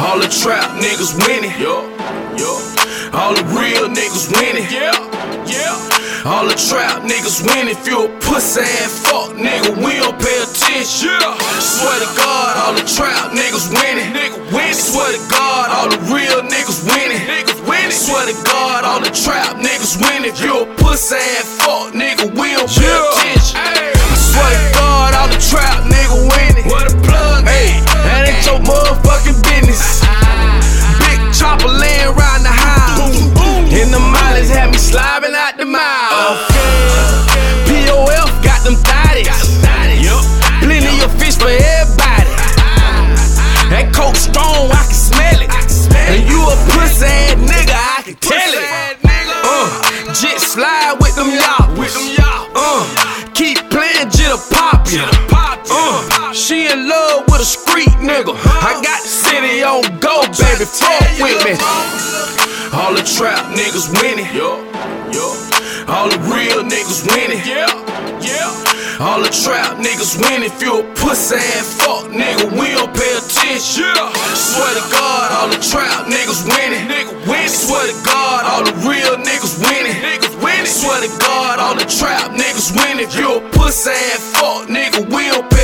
All the trap niggas winning. Yeah, yeah, All the real niggas winning. yeah, yeah. All the trap niggas winning. If you a pussy ass fuck nigga, we don't pay attention. Yeah. Swear to God, all the trap niggas winning. Nigga winning. Swear to God, all the real niggas winning. Niggas winning. Swear to God, all the trap niggas winning. If you a pussy ass fuck nigga, POF got them thotties. Plenty of fish for everybody. That coke strong, I can smell it. And you a pussy ass nigga, I can tell it. Uh, jet slide with them y'all. With them y'all. Uh, keep playing jitter pop ya. Uh, she in love with a street nigga. I got the city on go, baby. Fuck with me. All the trap niggas winning. Yeah, yeah, All the real niggas winning. yeah, yeah. All the trap niggas winning. If you a pussy ass fuck nigga, we don't pay attention. Yeah. Swear to God, all the trap niggas winning. Nigga winning. Swear to God, all the real niggas winning. Niggas winning. Swear to God, all the trap niggas winning. If you a pussy ass fuck nigga, we don't pay.